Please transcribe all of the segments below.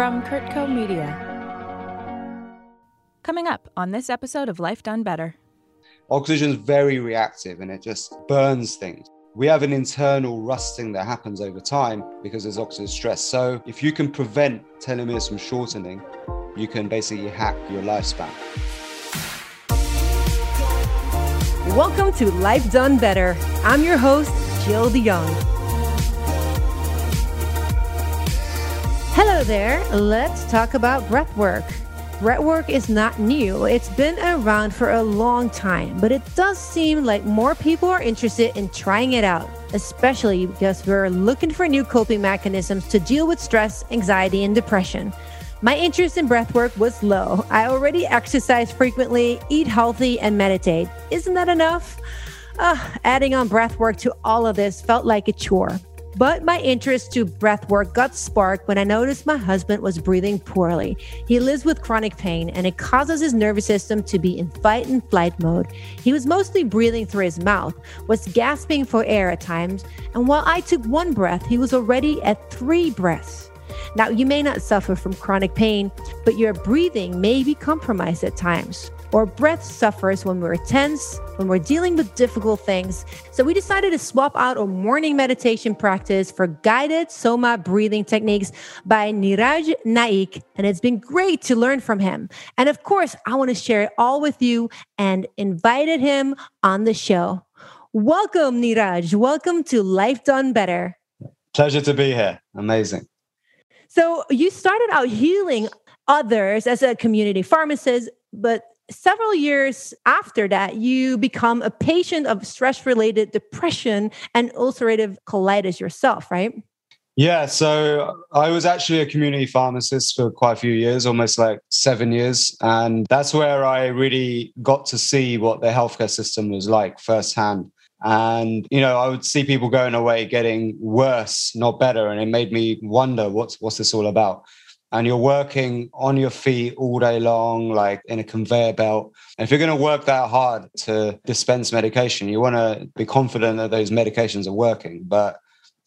from CurtCo Media. Coming up on this episode of Life Done Better. Oxygen is very reactive and it just burns things. We have an internal rusting that happens over time because there's oxidative stress. So, if you can prevent telomeres from shortening, you can basically hack your lifespan. Welcome to Life Done Better. I'm your host, Jill DeYoung. Hello there. Let's talk about breath work. Breath work is not new. It's been around for a long time, but it does seem like more people are interested in trying it out, especially because we're looking for new coping mechanisms to deal with stress, anxiety, and depression. My interest in breathwork was low. I already exercise frequently, eat healthy, and meditate. Isn't that enough? Uh, adding on breathwork to all of this felt like a chore. But my interest to breathwork got sparked when I noticed my husband was breathing poorly. He lives with chronic pain and it causes his nervous system to be in fight and flight mode. He was mostly breathing through his mouth, was gasping for air at times, and while I took one breath, he was already at three breaths. Now, you may not suffer from chronic pain, but your breathing may be compromised at times. Or breath suffers when we're tense, when we're dealing with difficult things. So we decided to swap out our morning meditation practice for guided Soma breathing techniques by Niraj Naik. And it's been great to learn from him. And of course, I want to share it all with you and invited him on the show. Welcome, Niraj. Welcome to Life Done Better. Pleasure to be here. Amazing. So you started out healing others as a community pharmacist, but several years after that, you become a patient of stress related depression and ulcerative colitis yourself, right? Yeah, so I was actually a community pharmacist for quite a few years, almost like seven years. And that's where I really got to see what the healthcare system was like firsthand. And, you know, I would see people going away getting worse, not better. And it made me wonder what's, what's this all about? And you're working on your feet all day long, like in a conveyor belt. And if you're going to work that hard to dispense medication, you want to be confident that those medications are working. But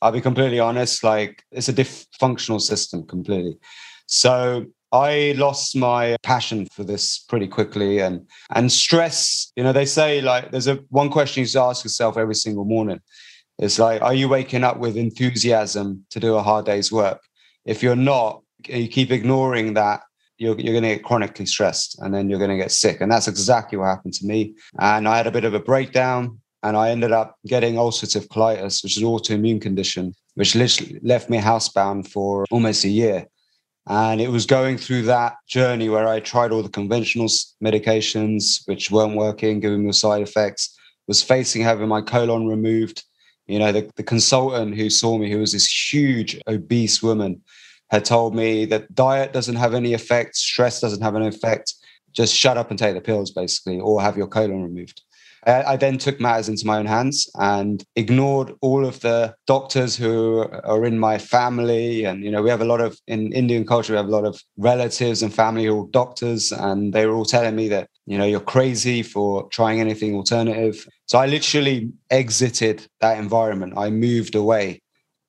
I'll be completely honest, like it's a dysfunctional system completely. So I lost my passion for this pretty quickly and and stress, you know, they say like there's a one question you should ask yourself every single morning. It's like, are you waking up with enthusiasm to do a hard day's work? If you're not, you keep ignoring that, you're, you're going to get chronically stressed and then you're going to get sick. And that's exactly what happened to me. And I had a bit of a breakdown and I ended up getting ulcerative colitis, which is an autoimmune condition, which literally left me housebound for almost a year. And it was going through that journey where I tried all the conventional medications, which weren't working, giving me side effects, was facing having my colon removed. You know, the, the consultant who saw me, who was this huge, obese woman, had told me that diet doesn't have any effect, stress doesn't have an effect. Just shut up and take the pills, basically, or have your colon removed. I then took matters into my own hands and ignored all of the doctors who are in my family. And, you know, we have a lot of, in Indian culture, we have a lot of relatives and family who are doctors. And they were all telling me that, you know, you're crazy for trying anything alternative. So I literally exited that environment. I moved away.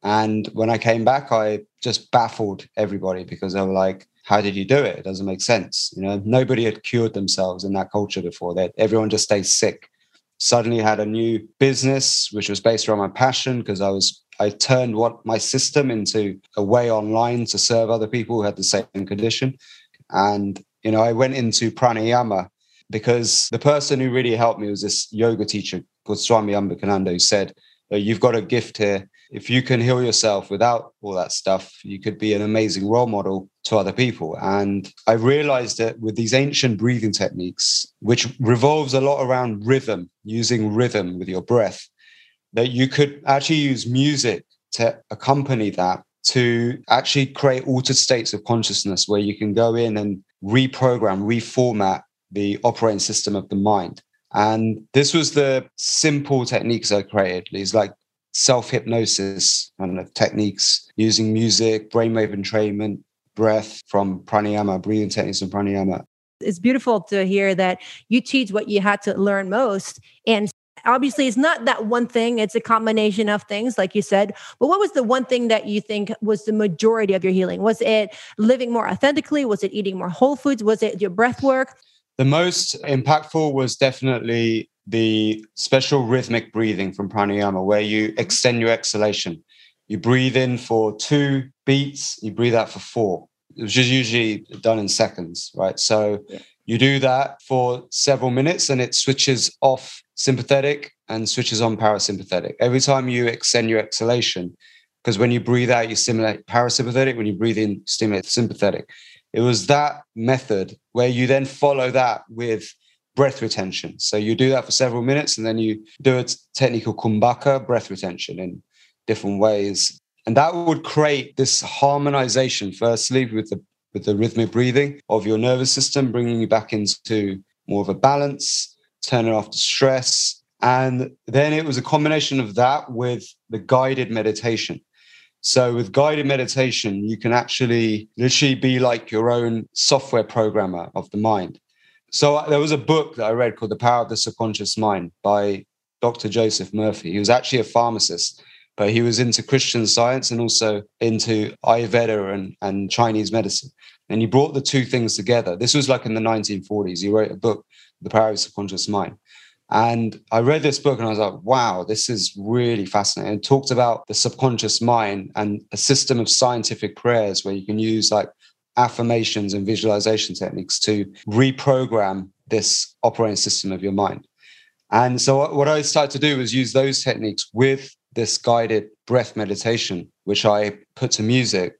And when I came back, I just baffled everybody because they were like, how did you do it? It doesn't make sense. You know, nobody had cured themselves in that culture before. That everyone just stays sick suddenly had a new business which was based around my passion because I was I turned what my system into a way online to serve other people who had the same condition. And you know, I went into pranayama because the person who really helped me was this yoga teacher called Swami Ambikananda who said, oh, You've got a gift here if you can heal yourself without all that stuff, you could be an amazing role model to other people. And I realized that with these ancient breathing techniques, which revolves a lot around rhythm, using rhythm with your breath, that you could actually use music to accompany that to actually create altered states of consciousness where you can go in and reprogram, reformat the operating system of the mind. And this was the simple techniques I created. These like self hypnosis and techniques using music, brainwave entrainment, breath from pranayama, breathing techniques from pranayama. It's beautiful to hear that you teach what you had to learn most. And obviously it's not that one thing, it's a combination of things, like you said. But what was the one thing that you think was the majority of your healing? Was it living more authentically? Was it eating more whole foods? Was it your breath work? The most impactful was definitely the special rhythmic breathing from pranayama, where you extend your exhalation. You breathe in for two beats, you breathe out for four, which is usually done in seconds, right? So yeah. you do that for several minutes and it switches off sympathetic and switches on parasympathetic. Every time you extend your exhalation, because when you breathe out, you stimulate parasympathetic, when you breathe in, you stimulate sympathetic. It was that method where you then follow that with breath retention. So you do that for several minutes and then you do a technique called kumbhaka, breath retention in different ways. And that would create this harmonization, firstly, with the with the rhythmic breathing of your nervous system, bringing you back into more of a balance, turning off the stress. And then it was a combination of that with the guided meditation. So with guided meditation, you can actually literally be like your own software programmer of the mind. So uh, there was a book that I read called The Power of the Subconscious Mind by Dr. Joseph Murphy. He was actually a pharmacist, but he was into Christian science and also into Ayurveda and, and Chinese medicine. And he brought the two things together. This was like in the 1940s. He wrote a book, The Power of the Subconscious Mind. And I read this book and I was like, wow, this is really fascinating. It talked about the subconscious mind and a system of scientific prayers where you can use like affirmations and visualization techniques to reprogram this operating system of your mind. And so, what I started to do was use those techniques with this guided breath meditation, which I put to music.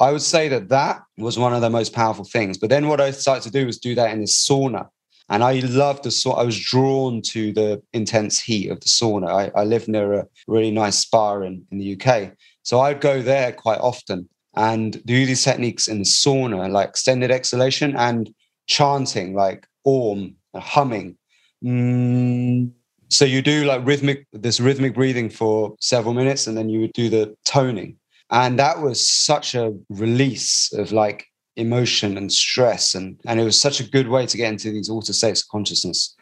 I would say that that was one of the most powerful things. But then, what I started to do was do that in the sauna. And I loved the sauna. I was drawn to the intense heat of the sauna. I, I live near a really nice spa in, in the UK. So I'd go there quite often and do these techniques in the sauna, like extended exhalation and chanting, like om, humming. Mm. So you do like rhythmic, this rhythmic breathing for several minutes, and then you would do the toning. And that was such a release of like emotion and stress. And, and it was such a good way to get into these altered states of consciousness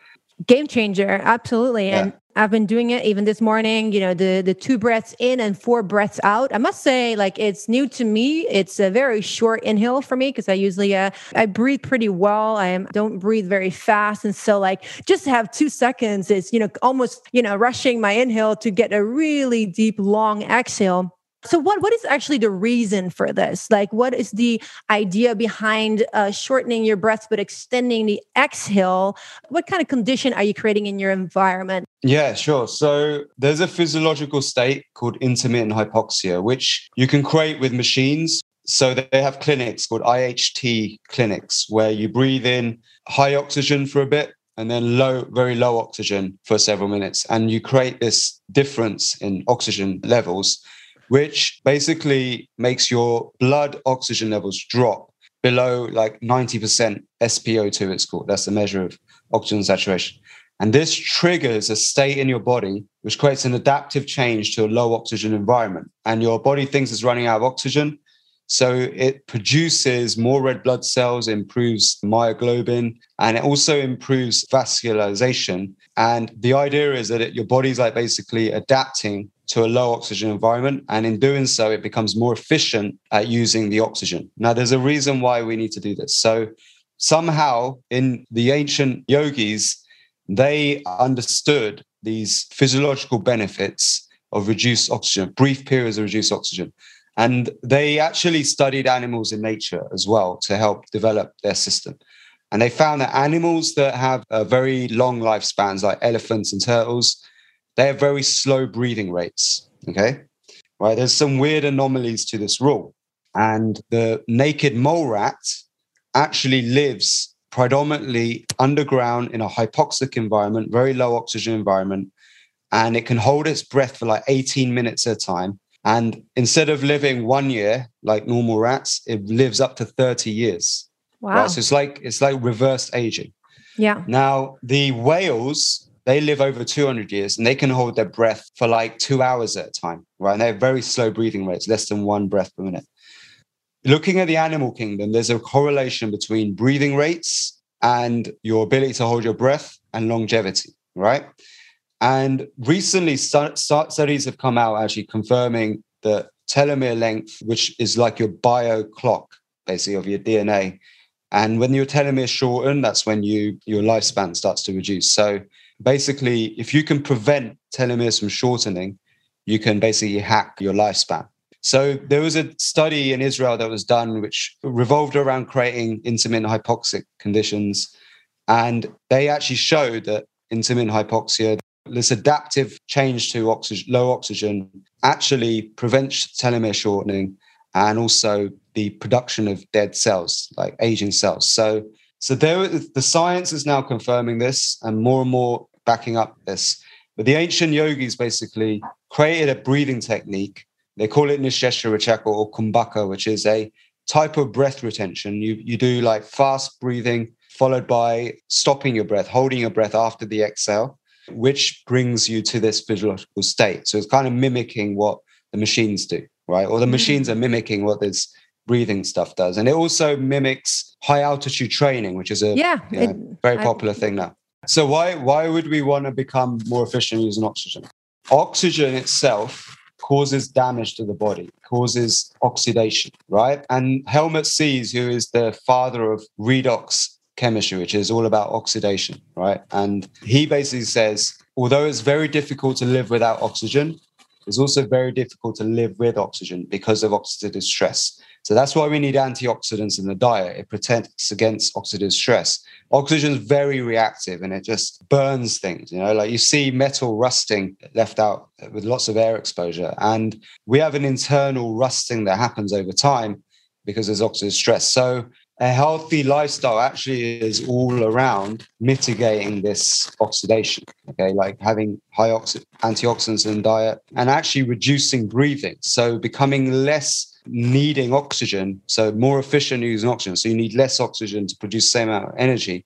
game changer absolutely. Yeah. and i've been doing it even this morning you know the the two breaths in and four breaths out. I must say like it's new to me. It's a very short inhale for me because i usually uh, i breathe pretty well. I am, don't breathe very fast. And so like just have two seconds is you know almost you know rushing my inhale to get a really deep long exhale so what what is actually the reason for this? Like what is the idea behind uh, shortening your breath but extending the exhale? What kind of condition are you creating in your environment? Yeah, sure. So there's a physiological state called intermittent hypoxia, which you can create with machines. So they have clinics called IHT clinics where you breathe in high oxygen for a bit and then low, very low oxygen for several minutes. And you create this difference in oxygen levels which basically makes your blood oxygen levels drop below like 90% SpO2, it's called. That's the measure of oxygen saturation. And this triggers a state in your body which creates an adaptive change to a low oxygen environment. And your body thinks it's running out of oxygen. So it produces more red blood cells, improves myoglobin, and it also improves vascularization. And the idea is that it, your body's like basically adapting to a low oxygen environment. And in doing so, it becomes more efficient at using the oxygen. Now, there's a reason why we need to do this. So, somehow in the ancient yogis, they understood these physiological benefits of reduced oxygen, brief periods of reduced oxygen. And they actually studied animals in nature as well to help develop their system. And they found that animals that have uh, very long lifespans, like elephants and turtles, they have very slow breathing rates. Okay. Right. There's some weird anomalies to this rule. And the naked mole rat actually lives predominantly underground in a hypoxic environment, very low oxygen environment. And it can hold its breath for like 18 minutes at a time. And instead of living one year like normal rats, it lives up to 30 years. Wow. Right? So it's like it's like reverse aging. Yeah. Now the whales they live over 200 years and they can hold their breath for like two hours at a time, right? And they have very slow breathing rates, less than one breath per minute. Looking at the animal kingdom, there's a correlation between breathing rates and your ability to hold your breath and longevity, right? And recently, st- studies have come out actually confirming that telomere length, which is like your bio clock, basically, of your DNA. And when your telomere shorten, that's when you your lifespan starts to reduce. So basically, if you can prevent telomeres from shortening, you can basically hack your lifespan. So there was a study in Israel that was done which revolved around creating intermittent hypoxic conditions. And they actually showed that intermittent hypoxia, this adaptive change to oxygen, low oxygen, actually prevents telomere shortening and also the production of dead cells, like aging cells. So, so there, the science is now confirming this and more and more backing up this. But the ancient yogis basically created a breathing technique they call it Nishesha Rechaka or Kumbhaka, which is a type of breath retention. You, you do like fast breathing, followed by stopping your breath, holding your breath after the exhale, which brings you to this physiological state. So it's kind of mimicking what the machines do, right? Or the mm. machines are mimicking what this breathing stuff does. And it also mimics high altitude training, which is a yeah, you know, it, very popular I, thing now. So why why would we want to become more efficient using oxygen? Oxygen itself causes damage to the body, causes oxidation, right? And Helmut Sies, who is the father of redox chemistry, which is all about oxidation, right? And he basically says, although it's very difficult to live without oxygen, it's also very difficult to live with oxygen because of oxidative stress. So that's why we need antioxidants in the diet. It protects against oxidative stress. Oxygen is very reactive and it just burns things. You know, like you see metal rusting left out with lots of air exposure. And we have an internal rusting that happens over time because there's oxidative stress. So a healthy lifestyle actually is all around mitigating this oxidation. Okay, like having high oxi- antioxidants in diet and actually reducing breathing. So becoming less needing oxygen, so more efficient using oxygen, so you need less oxygen to produce the same amount of energy,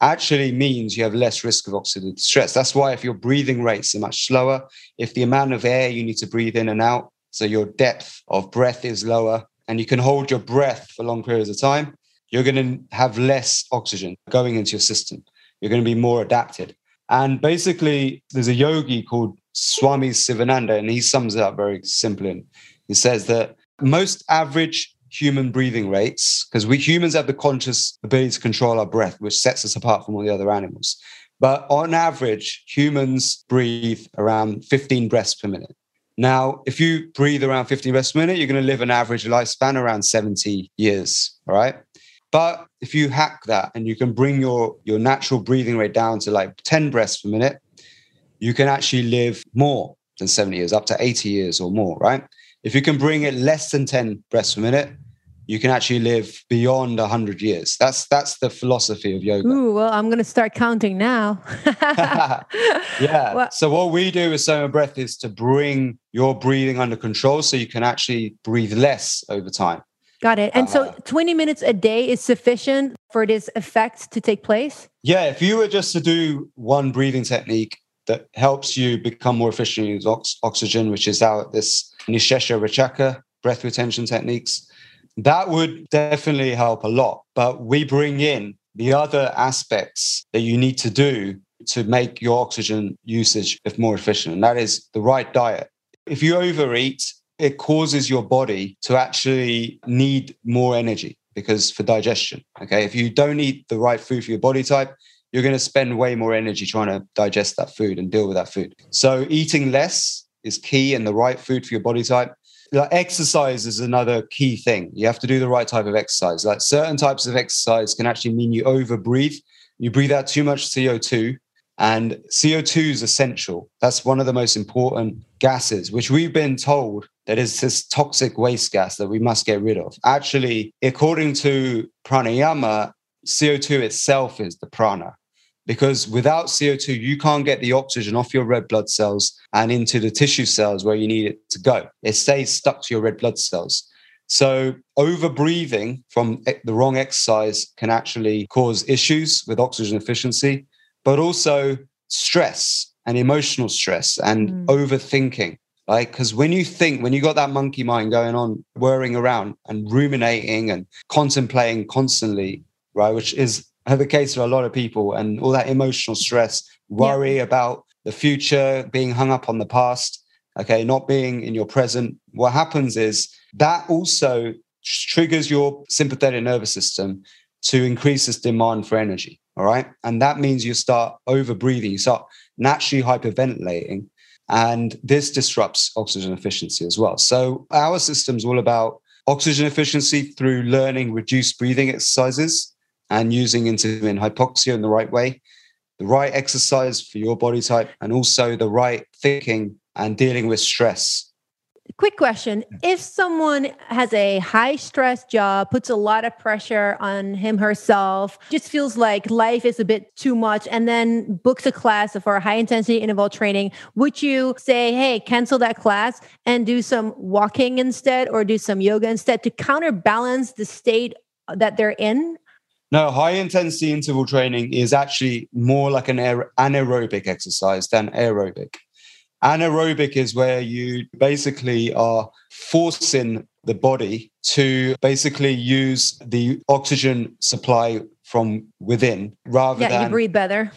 actually means you have less risk of oxidative stress. That's why if your breathing rates are much slower, if the amount of air you need to breathe in and out, so your depth of breath is lower, and you can hold your breath for long periods of time, you're going to have less oxygen going into your system. You're going to be more adapted. And basically, there's a yogi called Swami Sivananda, and he sums it up very simply. He says that most average human breathing rates, because we humans have the conscious ability to control our breath, which sets us apart from all the other animals. But on average, humans breathe around 15 breaths per minute. Now, if you breathe around 15 breaths per minute, you're going to live an average lifespan around 70 years. All right. But if you hack that and you can bring your, your natural breathing rate down to like 10 breaths per minute, you can actually live more than 70 years, up to 80 years or more, right? If you can bring it less than 10 breaths per minute, you can actually live beyond 100 years. That's that's the philosophy of yoga. Ooh, well, I'm going to start counting now. yeah. Well, so what we do with Soma Breath is to bring your breathing under control so you can actually breathe less over time. Got it. And uh, so 20 minutes a day is sufficient for this effect to take place? Yeah, if you were just to do one breathing technique that helps you become more efficient with ox- oxygen, which is out this Nishesha Rechaka breath retention techniques. That would definitely help a lot. But we bring in the other aspects that you need to do to make your oxygen usage more efficient. And that is the right diet. If you overeat, it causes your body to actually need more energy because for digestion. Okay. If you don't eat the right food for your body type, you're going to spend way more energy trying to digest that food and deal with that food. So eating less is key and the right food for your body type. Like exercise is another key thing. You have to do the right type of exercise. Like certain types of exercise can actually mean you overbreathe. You breathe out too much CO2, and CO2 is essential. That's one of the most important gases, which we've been told that is this toxic waste gas that we must get rid of. Actually, according to pranayama, CO2 itself is the prana because without CO2, you can't get the oxygen off your red blood cells and into the tissue cells where you need it to go. It stays stuck to your red blood cells. So, over breathing from the wrong exercise can actually cause issues with oxygen efficiency, but also stress and emotional stress and mm. overthinking. Like, because when you think, when you got that monkey mind going on, whirring around and ruminating and contemplating constantly, right, which is the case for a lot of people and all that emotional stress, worry yeah. about the future, being hung up on the past, okay, not being in your present, what happens is that also triggers your sympathetic nervous system to increase this demand for energy. All right. And that means you start over breathing, you start naturally hyperventilating. And this disrupts oxygen efficiency as well. So our system's all about oxygen efficiency through learning reduced breathing exercises and using intermittent hypoxia in the right way, the right exercise for your body type, and also the right thinking and dealing with stress. Quick question. If someone has a high stress job puts a lot of pressure on him herself just feels like life is a bit too much and then books a class for high intensity interval training would you say hey cancel that class and do some walking instead or do some yoga instead to counterbalance the state that they're in no, high intensity interval training is actually more like an anaerobic exercise than aerobic. Anaerobic is where you basically are forcing the body to basically use the oxygen supply from within rather yeah, than. you breathe better.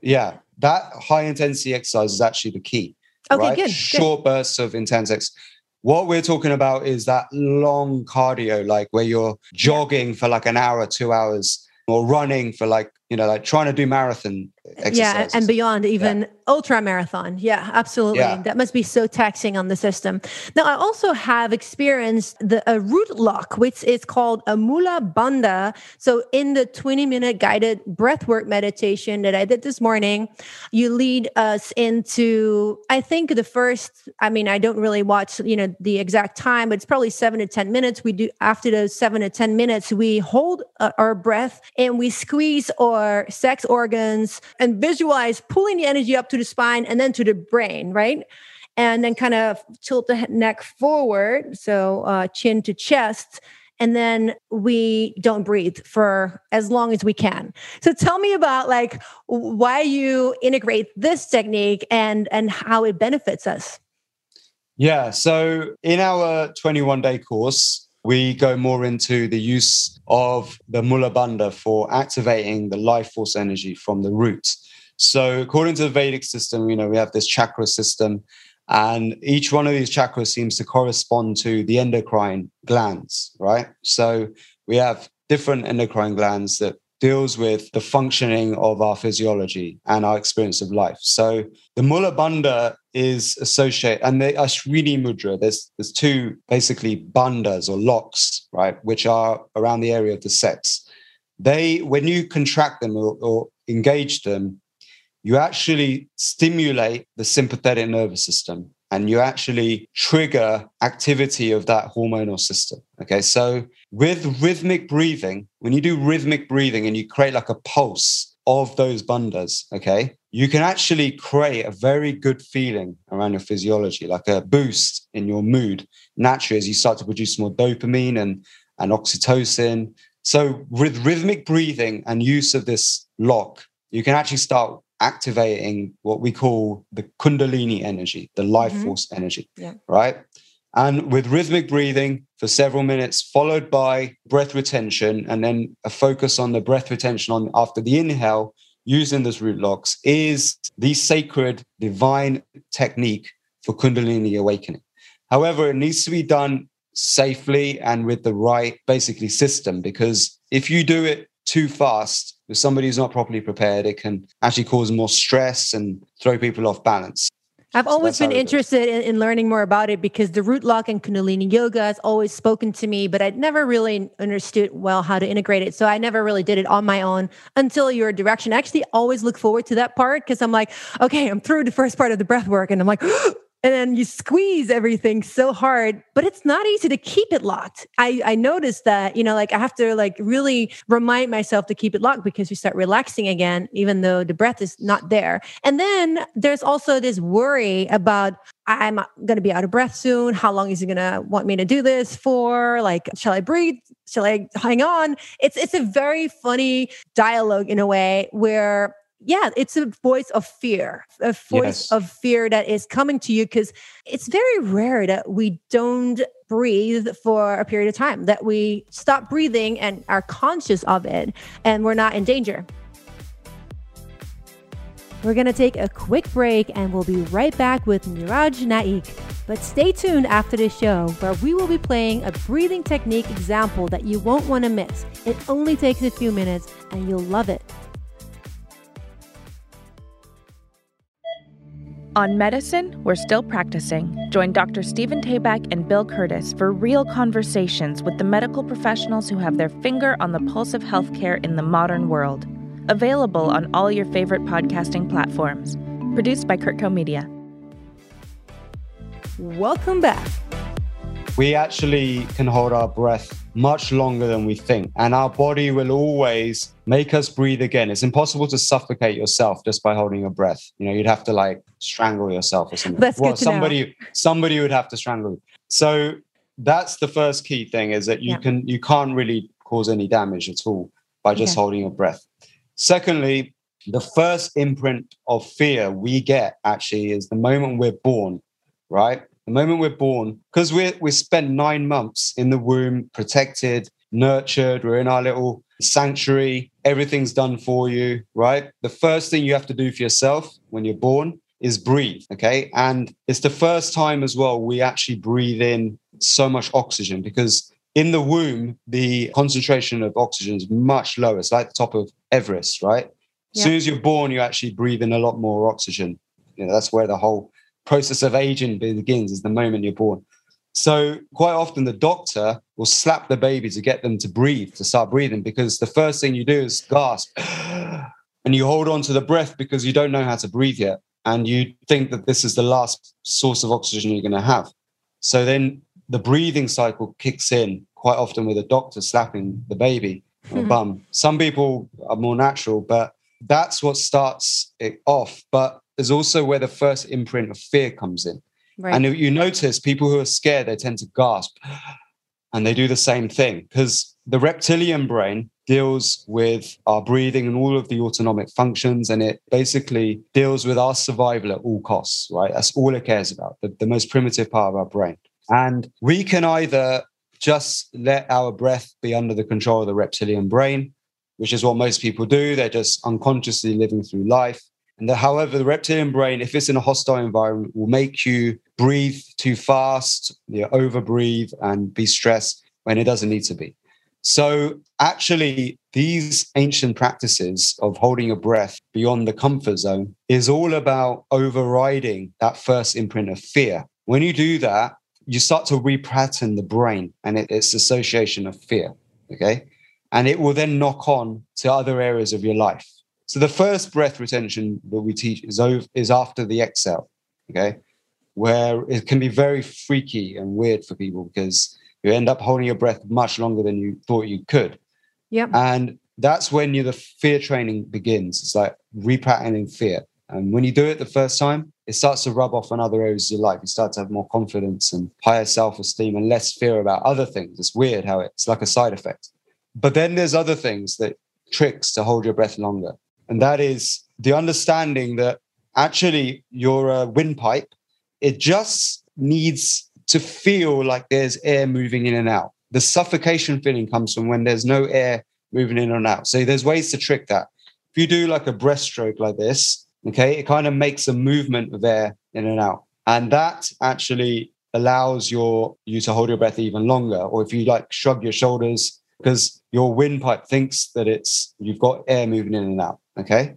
Yeah, that high intensity exercise is actually the key. Okay, right? good. Short good. bursts of intense exercise. What we're talking about is that long cardio, like where you're jogging for like an hour, two hours, or running for like you know like trying to do marathon exercises. yeah and beyond even yeah. ultra marathon yeah absolutely yeah. that must be so taxing on the system now i also have experienced the a root lock which is called a mula bandha so in the 20 minute guided breathwork meditation that i did this morning you lead us into i think the first i mean i don't really watch you know the exact time but it's probably seven to ten minutes we do after those seven to ten minutes we hold uh, our breath and we squeeze our sex organs and visualize pulling the energy up to the spine and then to the brain, right? And then kind of tilt the neck forward, so uh, chin to chest. And then we don't breathe for as long as we can. So tell me about like why you integrate this technique and and how it benefits us. Yeah. So in our 21 day course, we go more into the use of the Mula Bandha for activating the life force energy from the root. So, according to the Vedic system, you know, we have this chakra system, and each one of these chakras seems to correspond to the endocrine glands, right? So, we have different endocrine glands that deals with the functioning of our physiology and our experience of life. So the Mula Bandha is associated, and the Ashwini Mudra, there's, there's two basically bandhas or locks, right, which are around the area of the sex. They, when you contract them or, or engage them, you actually stimulate the sympathetic nervous system and you actually trigger activity of that hormonal system. Okay, so with rhythmic breathing, when you do rhythmic breathing and you create like a pulse of those bandhas, okay, you can actually create a very good feeling around your physiology, like a boost in your mood naturally as you start to produce more dopamine and, and oxytocin. So, with rhythmic breathing and use of this lock, you can actually start activating what we call the kundalini energy, the life mm-hmm. force energy, yeah. right? And with rhythmic breathing for several minutes, followed by breath retention, and then a focus on the breath retention on after the inhale, using those root locks, is the sacred divine technique for Kundalini awakening. However, it needs to be done safely and with the right basically system because if you do it too fast, if somebody who's not properly prepared, it can actually cause more stress and throw people off balance. I've always been interested in, in, learning more about it because the root lock and Kundalini yoga has always spoken to me, but I'd never really understood well how to integrate it. So I never really did it on my own until your direction. I actually always look forward to that part because I'm like, okay, I'm through the first part of the breath work. And I'm like, oh, and then you squeeze everything so hard but it's not easy to keep it locked. I i noticed that you know like i have to like really remind myself to keep it locked because you start relaxing again even though the breath is not there. And then there's also this worry about i'm going to be out of breath soon. How long is he going to want me to do this for? Like shall i breathe? Shall i hang on? It's it's a very funny dialogue in a way where yeah, it's a voice of fear, a voice yes. of fear that is coming to you because it's very rare that we don't breathe for a period of time, that we stop breathing and are conscious of it and we're not in danger. We're going to take a quick break and we'll be right back with Niraj Naik. But stay tuned after the show where we will be playing a breathing technique example that you won't want to miss. It only takes a few minutes and you'll love it. On medicine, we're still practicing. Join Dr. Stephen Tabak and Bill Curtis for real conversations with the medical professionals who have their finger on the pulse of healthcare in the modern world. Available on all your favorite podcasting platforms. Produced by CurtCo Media. Welcome back. We actually can hold our breath much longer than we think, and our body will always make us breathe again. It's impossible to suffocate yourself just by holding your breath. You know, you'd have to like strangle yourself or something. That's well, good to somebody know. somebody would have to strangle you. So that's the first key thing is that you Yeah. can you can't really cause any damage at all by just Okay. holding your breath. Secondly, the first imprint of fear we get actually is the moment we're born, right? The moment we're born, because we we spent nine months in the womb, protected, nurtured, we're in our little sanctuary, everything's done for you, right? The first thing you have to do for yourself when you're born is breathe, okay? And it's the first time as well we actually breathe in so much oxygen because in the womb, the concentration of oxygen is much lower. It's like the top of Everest, right? As soon as you're born, you actually breathe in a lot more oxygen. You know, that's where the whole process of aging begins, is the moment you're born. So quite often the doctor will slap the baby to get them to breathe, to start breathing, because the first thing you do is gasp and you hold on to the breath because you don't know how to breathe yet. And you think that this is the last source of oxygen you're going to have. So then the breathing cycle kicks in quite often with a doctor slapping the baby on the Mhm. bum. Some people are more natural, but that's what starts it off. But there's also where the first imprint of fear comes in. Right. And if you notice people who are scared, they tend to gasp and they do the same thing because the reptilian brain deals with our breathing and all of the autonomic functions. And it basically deals with our survival at all costs, right? That's all it cares about, the, the most primitive part of our brain. And we can either just let our breath be under the control of the reptilian brain, which is what most people do. They're just unconsciously living through life. And the, however, the reptilian brain, if it's in a hostile environment, will make you breathe too fast, you know, overbreathe, and be stressed when it doesn't need to be. So, actually, these ancient practices of holding your breath beyond the comfort zone is all about overriding that first imprint of fear. When you do that, you start to repattern the brain and it, it's association of fear. Okay. And it will then knock on to other areas of your life. So the first breath retention that we teach is over, is after the exhale, okay, where it can be very freaky and weird for people because you end up holding your breath much longer than you thought you could, Yep. and that's when you the fear training begins. It's like repatterning fear, and when you do it the first time, it starts to rub off on other areas of your life. You start to have more confidence and higher self-esteem and less fear about other things. It's weird how it's like a side effect. But then there's other things that tricks to hold your breath longer. And that is the understanding that actually your windpipe, it just needs to feel like there's air moving in and out. The suffocation feeling comes from when there's no air moving in and out. So there's ways to trick that. If you do like a breaststroke like this, okay, it kind of makes a movement of air in and out. And that actually allows your you to hold your breath even longer. Or if you like shrug your shoulders, because your windpipe thinks that it's you've got air moving in and out. Okay.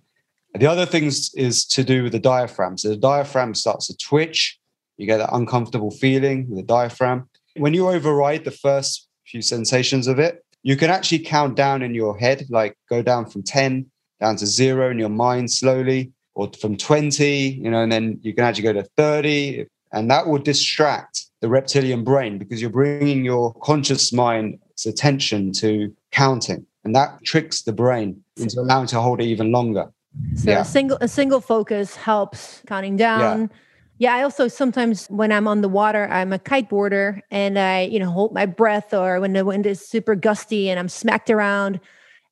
The other things is to do with the diaphragm. So the diaphragm starts to twitch. You get that uncomfortable feeling with the diaphragm. When you override the first few sensations of it, you can actually count down in your head, like go down from 10 down to zero in your mind slowly, or from 20, you know, and then you can actually go to 30. And that will distract the reptilian brain because you're bringing your conscious mind's attention to counting. And that tricks the brain into allowing to hold it even longer. So Yeah. a single a single focus helps counting down. Yeah. I also sometimes when I'm on the water, I'm a kiteboarder and I, you know, hold my breath or when the wind is super gusty and I'm smacked around.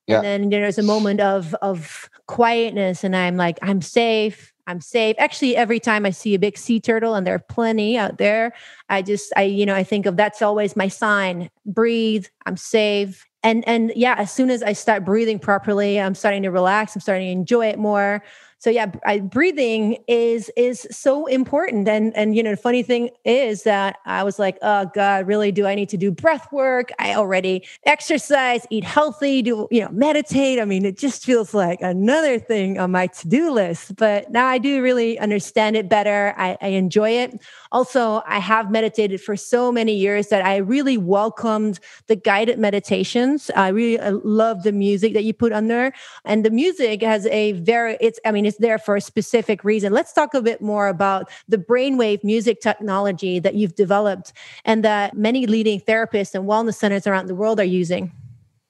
Yeah. And then there's a moment of of quietness and I'm like, I'm safe. I'm safe. Actually, every time I see a big sea turtle, and there are plenty out there, I just, I, you know, I think of that's always my sign. Breathe. I'm safe. And and yeah, as soon as I start breathing properly, I'm starting to relax. I'm starting to enjoy it more. So yeah I, breathing is is so important. And and you know the funny thing is that i was like oh god really? Do i need to do breath work? I already exercise eat healthy do you know meditate. I mean it just feels like another thing on my to-do list but now i do really understand it better. I, I enjoy it. Also i have meditated for so many years that i really welcomed the guided meditations. I really love the music that you put on there. And the music has a very it's i mean it's there for a specific reason let's talk a bit more about the brainwave music technology that you've developed and that many leading therapists and wellness centers around the world are using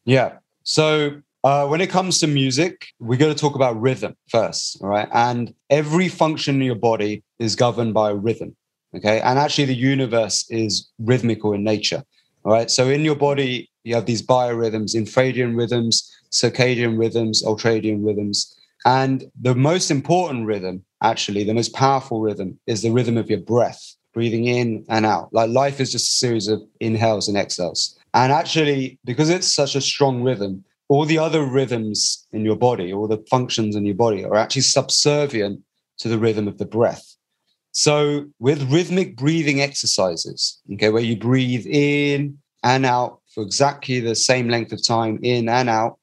yeah so uh, when it comes to music, we're going to talk about rhythm first, all right? And every function in your body is governed by rhythm, okay? And actually, the universe is rhythmical in nature, all right? So in your body, you have these biorhythms, infradian rhythms, circadian rhythms, ultradian rhythms. And the most important rhythm, actually, the most powerful rhythm is the rhythm of your breath, breathing in and out. Like life is just a series of inhales and exhales. And actually, because it's such a strong rhythm, all the other rhythms in your body, all the functions in your body are actually subservient to the rhythm of the breath. So, with rhythmic breathing exercises, okay, where you breathe in and out for exactly the same length of time, in and out,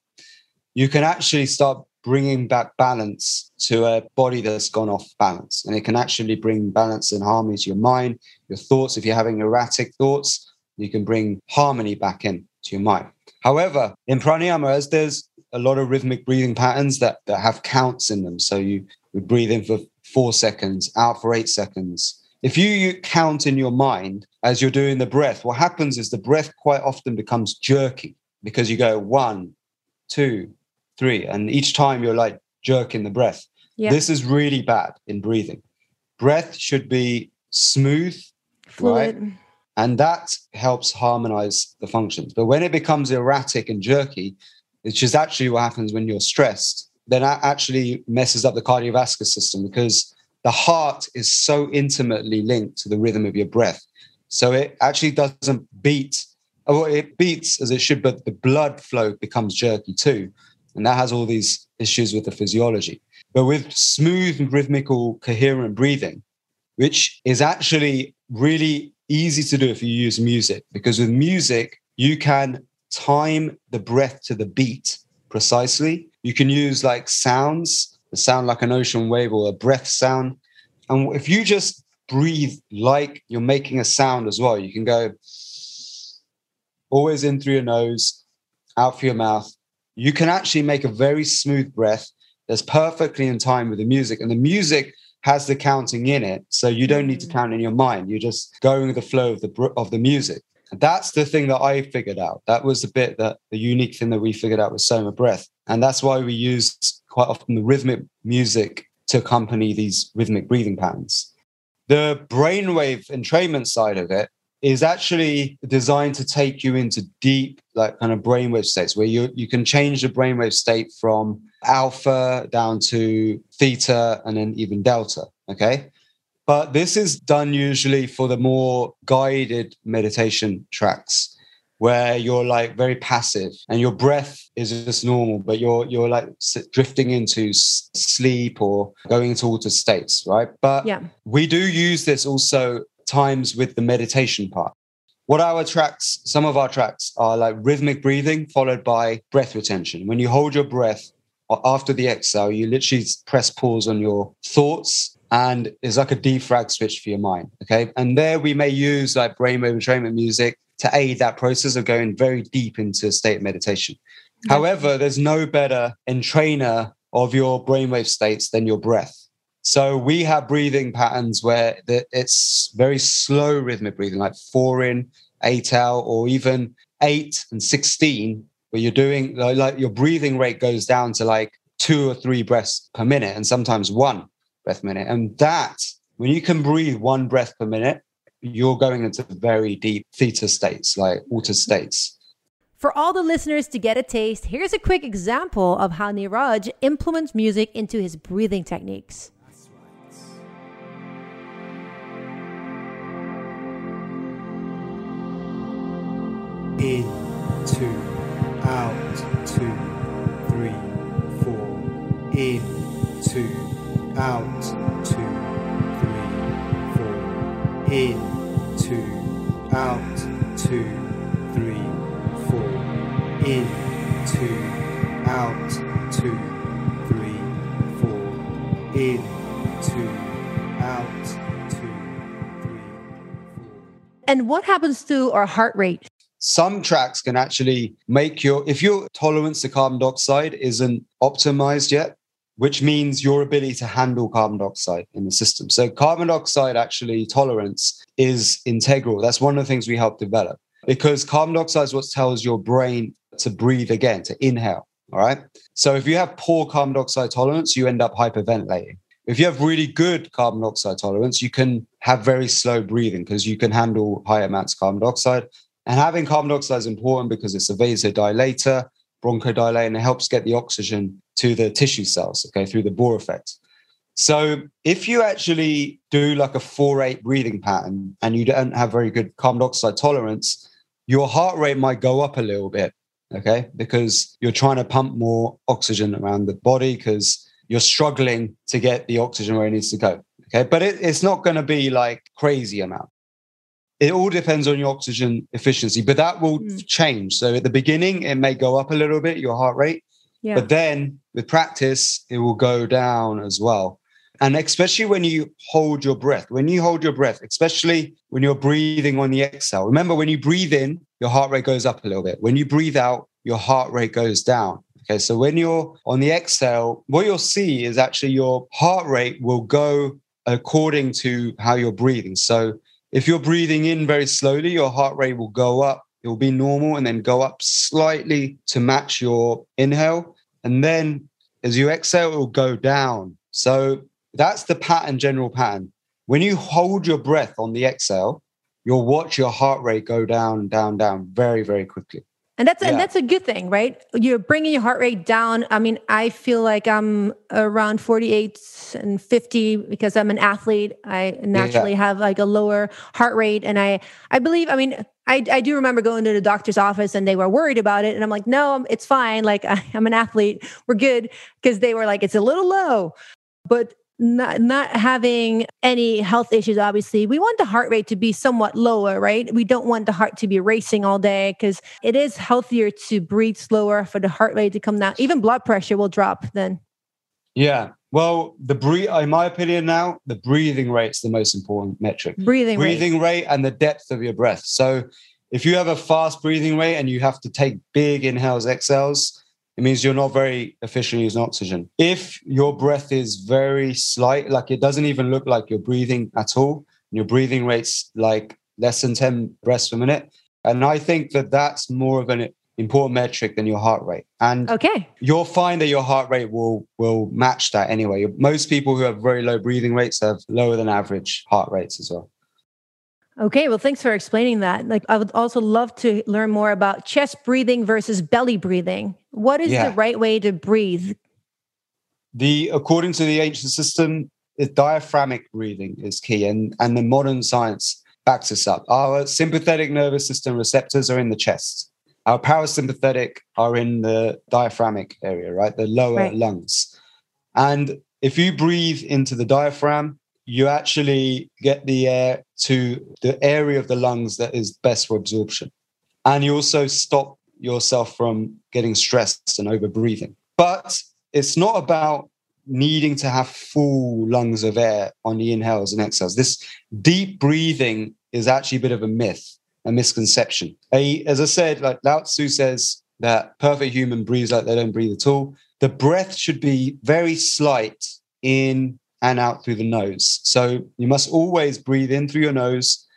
you can actually start bringing back balance to a body that's gone off balance. And it can actually bring balance and harmony to your mind, your thoughts. If you're having erratic thoughts, you can bring harmony back in to your mind. However, in pranayama, there's a lot of rhythmic breathing patterns that, that have counts in them. So you would breathe in for four seconds, out for eight seconds. If you, you count in your mind as you're doing the breath, what happens is the breath quite often becomes jerky because you go one, two, three. And each time you're like jerking the breath. Yeah. This is really bad in breathing. Breath should be smooth, Fluid. right? And that helps harmonize the functions. But when it becomes erratic and jerky, which is actually what happens when you're stressed, then that actually messes up the cardiovascular system because the heart is so intimately linked to the rhythm of your breath. So it actually doesn't beat, or it beats as it should, but the blood flow becomes jerky too. And that has all these issues with the physiology. But with smooth rhythmical, coherent breathing, which is actually really easy to do if you use music, because with music, you can time the breath to the beat precisely. You can use like sounds that sound like an ocean wave or a breath sound. And if you just breathe like you're making a sound as well, you can go always in through your nose, out through your mouth, you can actually make a very smooth breath that's perfectly in time with the music. And the music has the counting in it. So you don't need to mm. count in your mind. You're just going with the flow of the of the music. And that's the thing that I figured out. That was the bit that the unique thing that we figured out with Soma Breath. And that's why we use quite often the rhythmic music to accompany these rhythmic breathing patterns. The brainwave entrainment side of it is actually designed to take you into deep, like kind of brainwave states where you, you can change the brainwave state from alpha down to theta and then even delta. Okay. But this is done usually for the more guided meditation tracks where you're like very passive and your breath is just normal, but you're you're like drifting into sleep or going into altered states, right? But yeah. we do use this also times with the meditation part. What our tracks, some of our tracks are like rhythmic breathing followed by breath retention. When you hold your breath after the exhale, you literally press pause on your thoughts and it's like a defrag switch for your mind. Okay. And there we may use like brainwave entrainment music to aid that process of going very deep into a state of meditation. However, there's no better entrainer of your brainwave states than your breath. So we have breathing patterns where it's very slow rhythmic breathing, like four in, eight out, or even eight and 16, where you're doing like your breathing rate goes down to like two or three breaths per minute and sometimes one breath minute. And that, when you can breathe one breath per minute, you're going into very deep theta states, like water states. For all the listeners to get a taste, here's a quick example of how Niraj implements music into his breathing techniques. In, two, out, two, three, four, in, two out, two, three, four, in, two, out, two, three, four, in, two, out, two, three, four, in, two, out, two, three, four. And what happens to our heart rate? Some tracks can actually make your if your tolerance to carbon dioxide isn't optimized yet which means your ability to handle carbon dioxide in the system. So carbon dioxide actually tolerance is integral. That's one of the things we help develop because carbon dioxide is what tells your brain to breathe again to inhale all right? So if you have poor carbon dioxide tolerance you end up hyperventilating. If you have really good carbon dioxide tolerance, you can have very slow breathing because you can handle high amounts of carbon dioxide. And having carbon dioxide is important because it's a vasodilator, bronchodilator, and it helps get the oxygen to the tissue cells, okay, through the Bohr effect. So if you actually do like a 4-8 breathing pattern and you don't have very good carbon dioxide tolerance, your heart rate might go up a little bit, okay, because you're trying to pump more oxygen around the body because you're struggling to get the oxygen where it needs to go. Okay. But it, it's not going to be like crazy amount it all depends on your oxygen efficiency, but that will mm. change. So at the beginning, it may go up a little bit, your heart rate, yeah. but then with practice, it will go down as well. And especially when you hold your breath, when you hold your breath, especially when you're breathing on the exhale, remember when you breathe in, your heart rate goes up a little bit. When you breathe out, your heart rate goes down. Okay, so when you're on the exhale, what you'll see is actually your heart rate will go according to how you're breathing. So if you're breathing in very slowly, your heart rate will go up. It will be normal and then go up slightly to match your inhale. And then as you exhale, it will go down. So that's the pattern, general pattern. When you hold your breath on the exhale, you'll watch your heart rate go down, down, down very, very quickly. And that's yeah. and that's a good thing, right? You're bringing your heart rate down. I mean, I feel like I'm around 48 and 50 because I'm an athlete. I naturally yeah. have like a lower heart rate and I I believe, I mean, I, I do remember going to the doctor's office and they were worried about it and I'm like, "No, it's fine. Like I, I'm an athlete. We're good." Because they were like, "It's a little low." But not not having any health issues obviously. We want the heart rate to be somewhat lower right? We don't want the heart to be racing all day because it is healthier to breathe slower for the heart rate to come down. Even blood pressure will drop then. Yeah. Well the breathe in my opinion now the breathing rate's the most important metric. Breathing breathing rate. rate and the depth of your breath. So if you have a fast breathing rate and you have to take big inhales exhales it means you're not very efficient using oxygen. If your breath is very slight, like it doesn't even look like you're breathing at all, and your breathing rate's like less than 10 breaths per minute. And I think that that's more of an important metric than your heart rate. And okay. you'll find that your heart rate will will match that anyway. Most people who have very low breathing rates have lower than average heart rates as well. Okay, well, thanks for explaining that. Like, I would also love to learn more about chest breathing versus belly breathing. What is yeah. the right way to breathe? The according to the ancient system, the diaphragmic breathing is key, and and the modern science backs us up. Our sympathetic nervous system receptors are in the chest. Our parasympathetic are in the diaphragmic area, right, the lower right. lungs. And if you breathe into the diaphragm, you actually get the air to the area of the lungs that is best for absorption. And you also stop yourself from getting stressed and over breathing. But it's not about needing to have full lungs of air on the inhales and exhales. This deep breathing is actually a bit of a myth, a misconception. As I said, like Lao Tzu says that perfect human breathes like they don't breathe at all. The breath should be very slight in and out through the nose. So you must always breathe in through your nose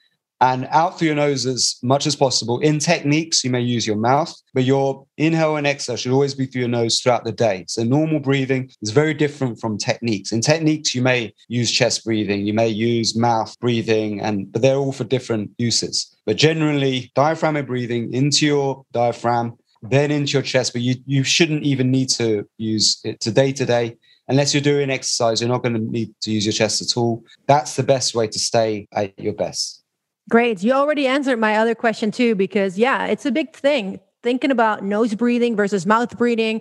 and out through your nose as much as possible. In techniques, you may use your mouth, but your inhale and exhale should always be through your nose throughout the day. So normal breathing is very different from techniques. In techniques, you may use chest breathing, you may use mouth breathing, and but they're all for different uses. But generally, diaphragmatic breathing into your diaphragm, then into your chest, but you, you shouldn't even need to use it to day to day unless you're doing exercise, you're not going to need to use your chest at all. That's the best way to stay at your best. Great. You already answered my other question too, because yeah, it's a big thing. Thinking about nose breathing versus mouth breathing.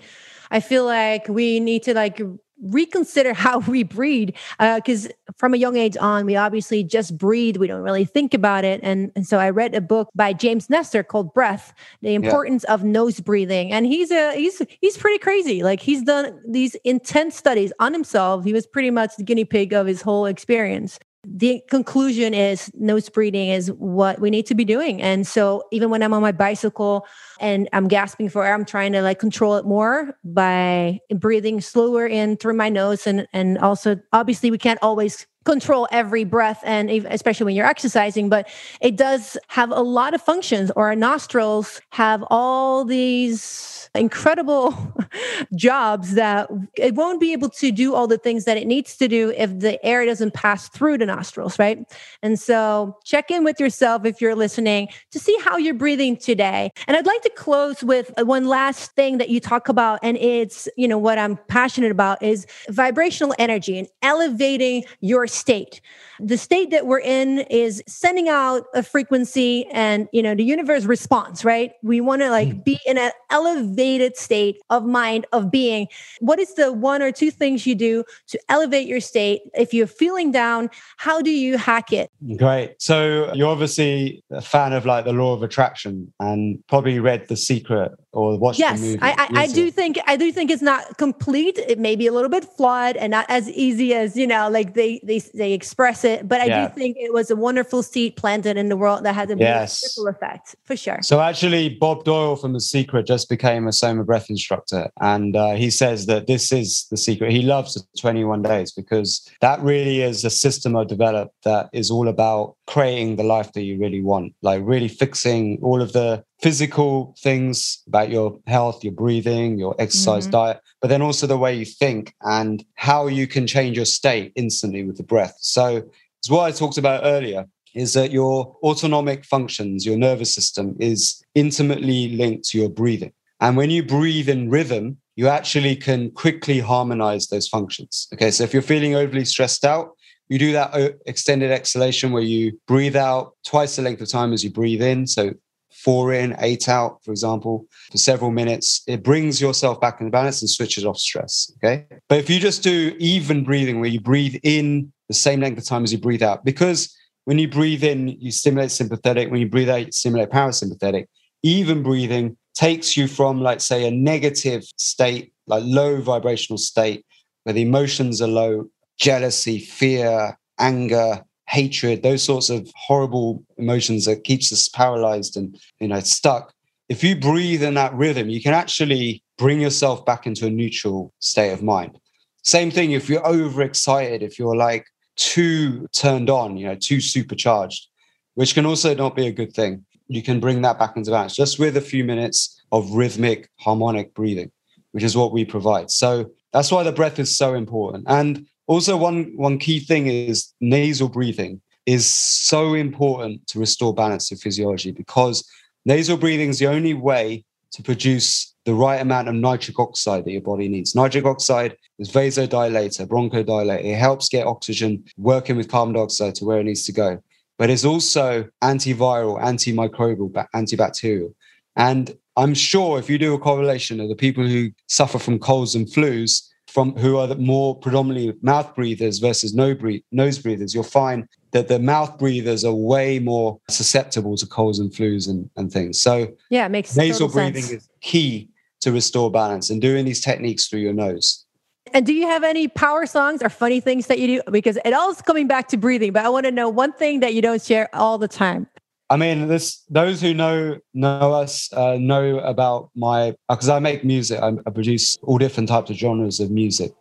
I feel like we need to like reconsider how we breathe because uh, from a young age on we obviously just breathe we don't really think about it and, and so i read a book by james nestor called breath the importance yeah. of nose breathing and he's a he's he's pretty crazy like he's done these intense studies on himself he was pretty much the guinea pig of his whole experience the conclusion is nose breathing is what we need to be doing. And so even when I'm on my bicycle and I'm gasping for air, I'm trying to like control it more by breathing slower in through my nose. And, and also, obviously, we can't always control every breath and especially when you're exercising but it does have a lot of functions. Or our nostrils have all these incredible jobs that it won't be able to do all the things that it needs to do if the air doesn't pass through the nostrils right? And so check in with yourself if you're listening to see how you're breathing today. And i'd like to close with uh, one last thing that you talk about and it's you know what i'm passionate about is vibrational energy and elevating your state. The state that we're in is sending out a frequency and, you know, the universe responds, right? We want to like hmm. be in an elevated state of mind, of being. What is the one or two things you do to elevate your state? If you're feeling down, how do you hack it? Great. So you're obviously a fan of like the law of attraction and probably read The Secret or watched yes, the movie. I, I, I do think I do think it's not complete. It may be a little bit flawed and not as easy as, you know, like they they they express it. But I yeah. do think it was a wonderful seed planted in the world that had a yes. ripple effect for sure. So actually, Bob Doyle from The Secret just became a Soma breath instructor, and uh, he says that this is the secret. He loves the 21 days because that really is a system I developed that is all about creating the life that you really want, like really fixing all of the physical things about your health, your breathing, your exercise mm-hmm. diet, but then also the way you think and how you can change your state instantly with the breath. So it's what I talked about earlier is that your autonomic functions, your nervous system is intimately linked to your breathing. And when you breathe in rhythm, you actually can quickly harmonize those functions. Okay, so if you're feeling overly stressed out, you do that uh, extended exhalation where you breathe out twice the length of time as you breathe in. So four in, eight out, for example, for several minutes. It brings yourself back into balance and switches off stress. Okay. But if you just do even breathing, where you breathe in the same length of time as you breathe out, because when you breathe in, you stimulate sympathetic. When you breathe out, you stimulate parasympathetic. Even breathing takes you from, like, say, a negative state, like low vibrational state, where the emotions are low, jealousy, fear, anger, hatred, those sorts of horrible emotions that keeps us paralyzed and you know stuck. If you breathe in that rhythm, you can actually bring yourself back into a neutral state of mind. Same thing if you're overexcited, if you're like too turned on, you know, too supercharged, which can also not be a good thing. You can bring that back into balance just with a few minutes of rhythmic, harmonic breathing, which is what we provide. So that's why the breath is so important. And also, one one key thing is nasal breathing is so important to restore balance to physiology because nasal breathing is the only way to produce the right amount of nitric oxide that your body needs. Nitric oxide is vasodilator, bronchodilator. It helps get oxygen working with carbon dioxide to where it needs to go. But it's also antiviral, antimicrobial, antibacterial. And I'm sure if you do a correlation of the people who suffer from colds and flus from who are more predominantly mouth breathers versus nose breathers, you'll find that the mouth breathers are way more susceptible to colds and flus and, and things. So yeah, it makes nasal breathing sense. is key to restore balance and doing these techniques through your nose. And do you have any power songs or funny things that you do? Because it all is coming back to breathing, but I want to know one thing that you don't share all the time. I mean, this those who know know us uh, know about my because I make music. I, I, produce all different types of genres of music,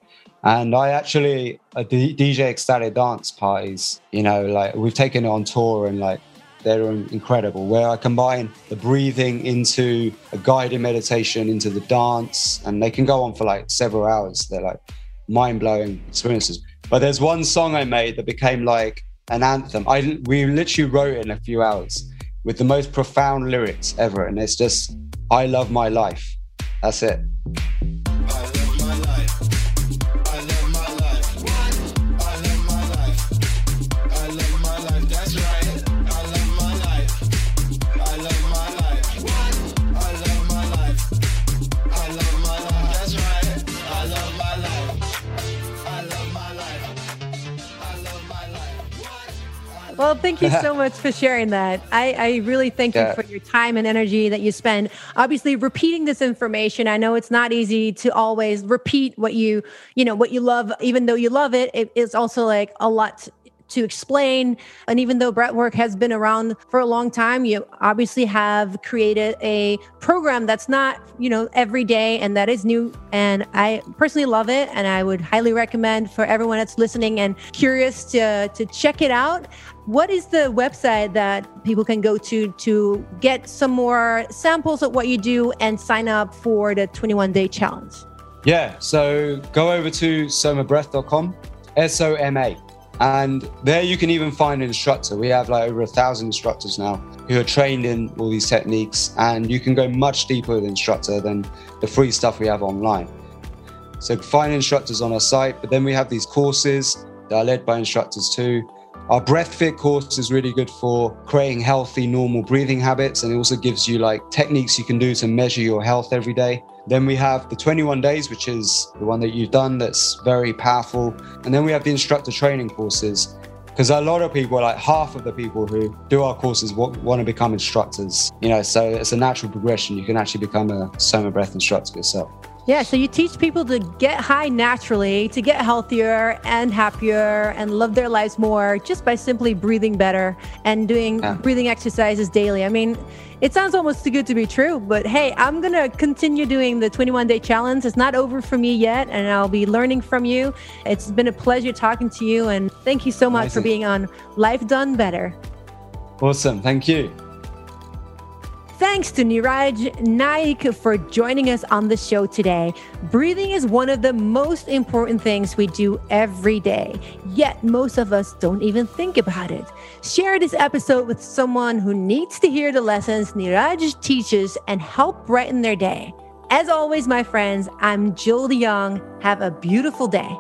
and I actually D- DJ ecstatic dance parties. You know, like we've taken it on tour and like they're incredible. Where I combine the breathing into a guided meditation into the dance, and they can go on for like several hours. They're like mind blowing experiences. But there's one song I made that became like an anthem. I we literally wrote it in a few hours with the most profound lyrics ever, and it's just "I love my life." That's it. Well, thank you so much for sharing that. I, I really thank yeah. you for your time and energy that you spend. Obviously, repeating this information. I know it's not easy to always repeat what you, you know, what you love, even though you love it. It is also like a lot to explain. And even though breathwork has been around for a long time, you obviously have created a program that's not, you know, every day and that is new. And I personally love it. And I would highly recommend for everyone that's listening and curious to, to check it out. What is the website that people can go to to get some more samples of what you do and sign up for the 21 day challenge? Yeah, so go over to somabreath.com, S O M A and there you can even find an instructor. We have like over a thousand instructors now who are trained in all these techniques, and you can go much deeper with instructor than the free stuff we have online. So find instructors on our site, but then we have these courses that are led by instructors too. Our breath fit course is really good for creating healthy, normal breathing habits, and it also gives you like techniques you can do to measure your health every day. Then we have the 21 days, which is the one that you've done that's very powerful. And then we have the instructor training courses, because a lot of people, like half of the people who do our courses, want, to become instructors. You know, so it's a natural progression. You can actually become a Soma Breath instructor yourself. Yeah, so you teach people to get high naturally, to get healthier and happier and love their lives more just by simply breathing better and doing yeah. breathing exercises daily. I mean, it sounds almost too good to be true, but hey, I'm going to continue doing the 21 day challenge. It's not over for me yet, and I'll be learning from you. It's been a pleasure talking to you, and thank you so much Amazing. for being on Life Done Better. Awesome. Thank you. Thanks to Niraj Naik for joining us on the show today. Breathing is one of the most important things we do every day, yet most of us don't even think about it. Share this episode with someone who needs to hear the lessons Niraj teaches and help brighten their day. As always, my friends, I'm Jill de Jong. Have a beautiful day.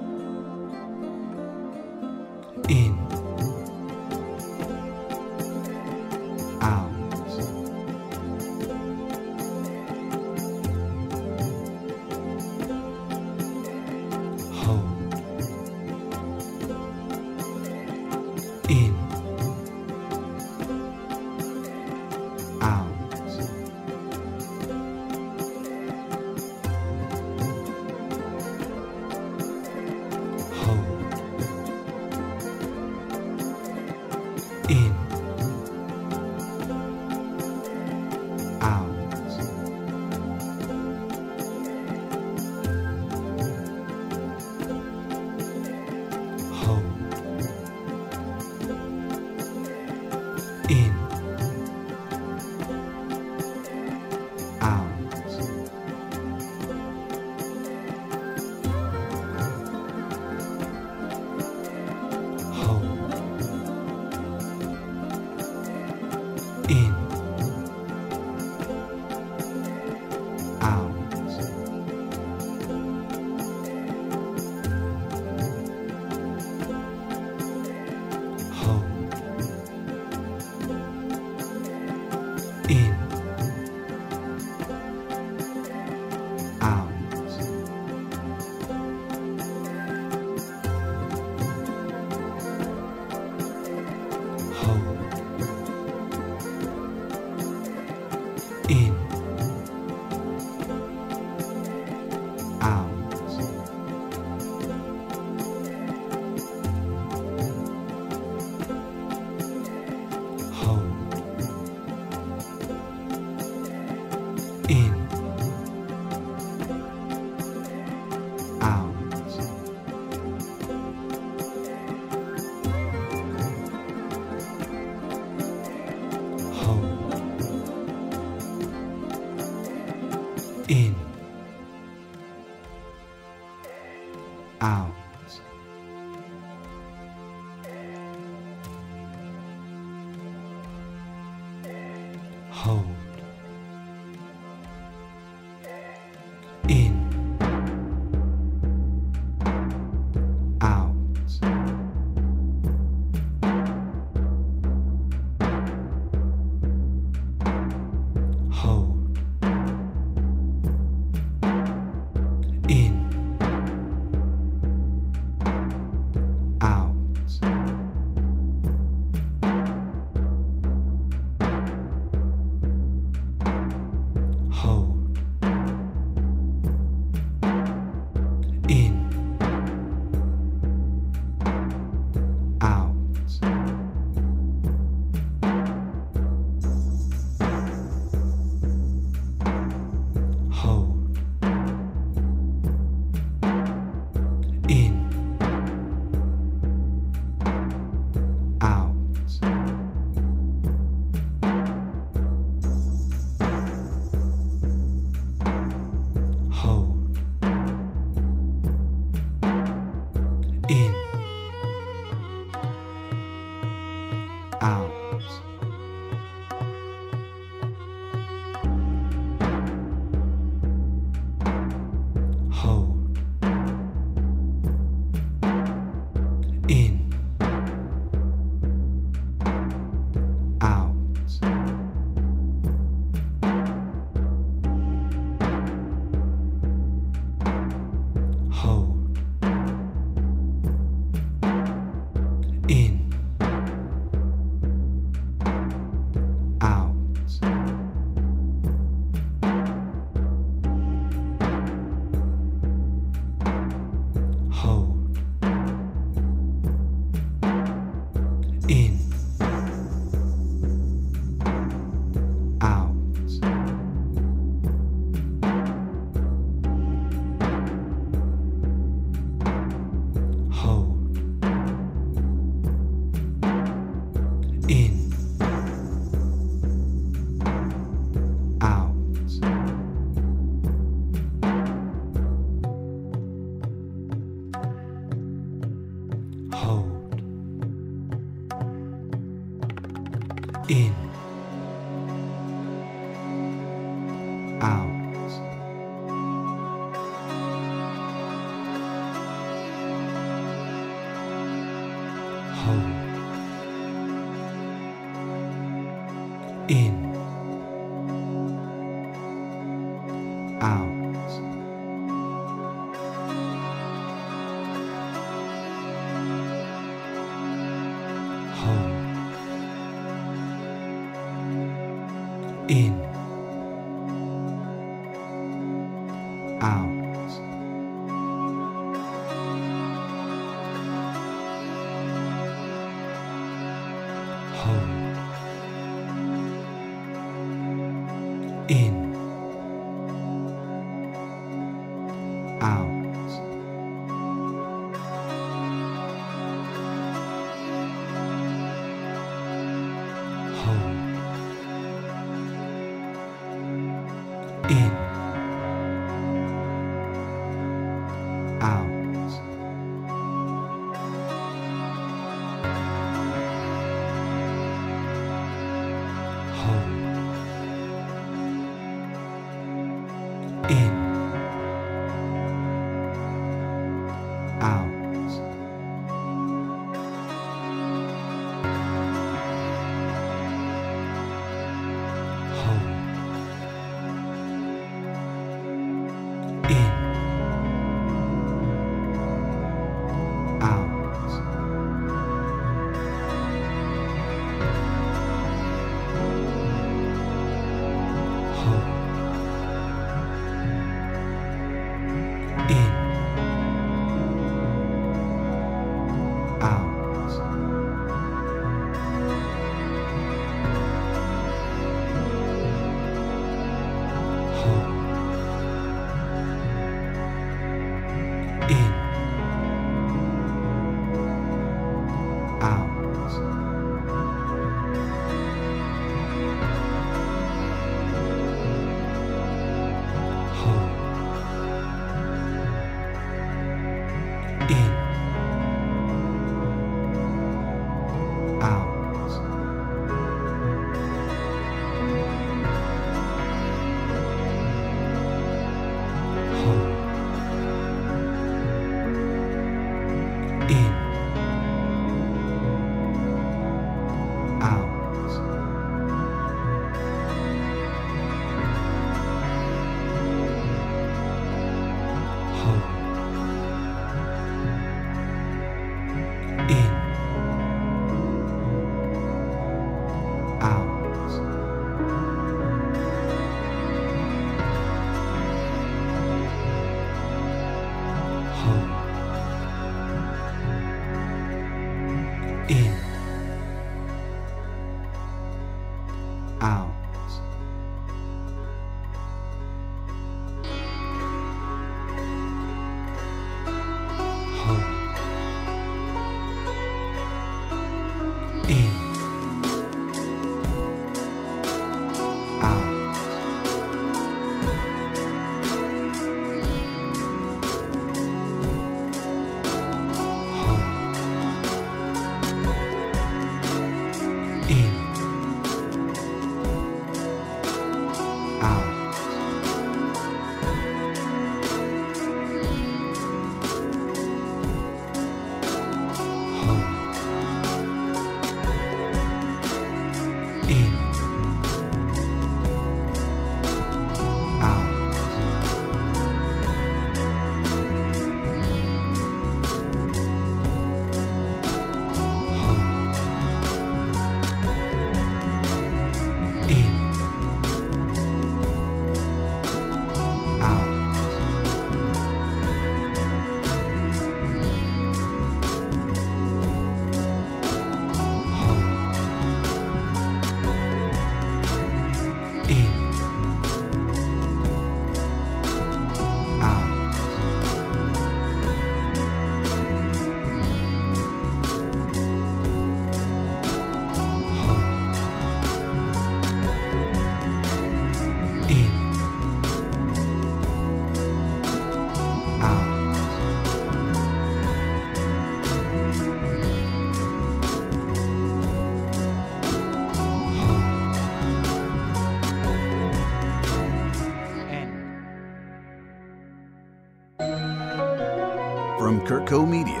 Media.